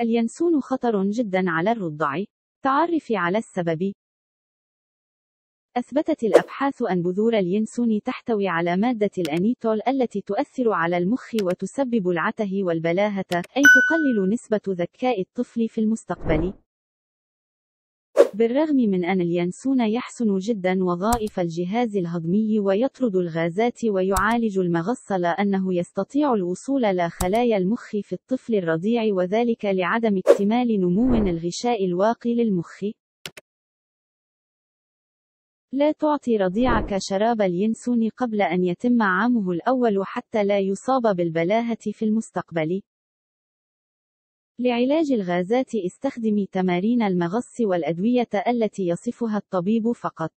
اليانسون خطر جدا على الرضع. تعرف على السبب. أثبتت الأبحاث أن بذور اليانسون تحتوي على مادة الأنيتول التي تؤثر على المخ وتسبب العته والبلاهة، أي تقلل نسبة ذكاء الطفل في المستقبل. بالرغم من أن اليانسون يحسن جدا وظائف الجهاز الهضمي ويطرد الغازات ويعالج المغص لأنه يستطيع الوصول إلى خلايا المخ في الطفل الرضيع وذلك لعدم اكتمال نمو الغشاء الواقي للمخ. لا تعطي رضيعك شراب اليانسون قبل أن يتم عامه الأول حتى لا يصاب بالبلاهة في المستقبل. لعلاج الغازات استخدمي تمارين المغص والأدوية التي يصفها الطبيب فقط.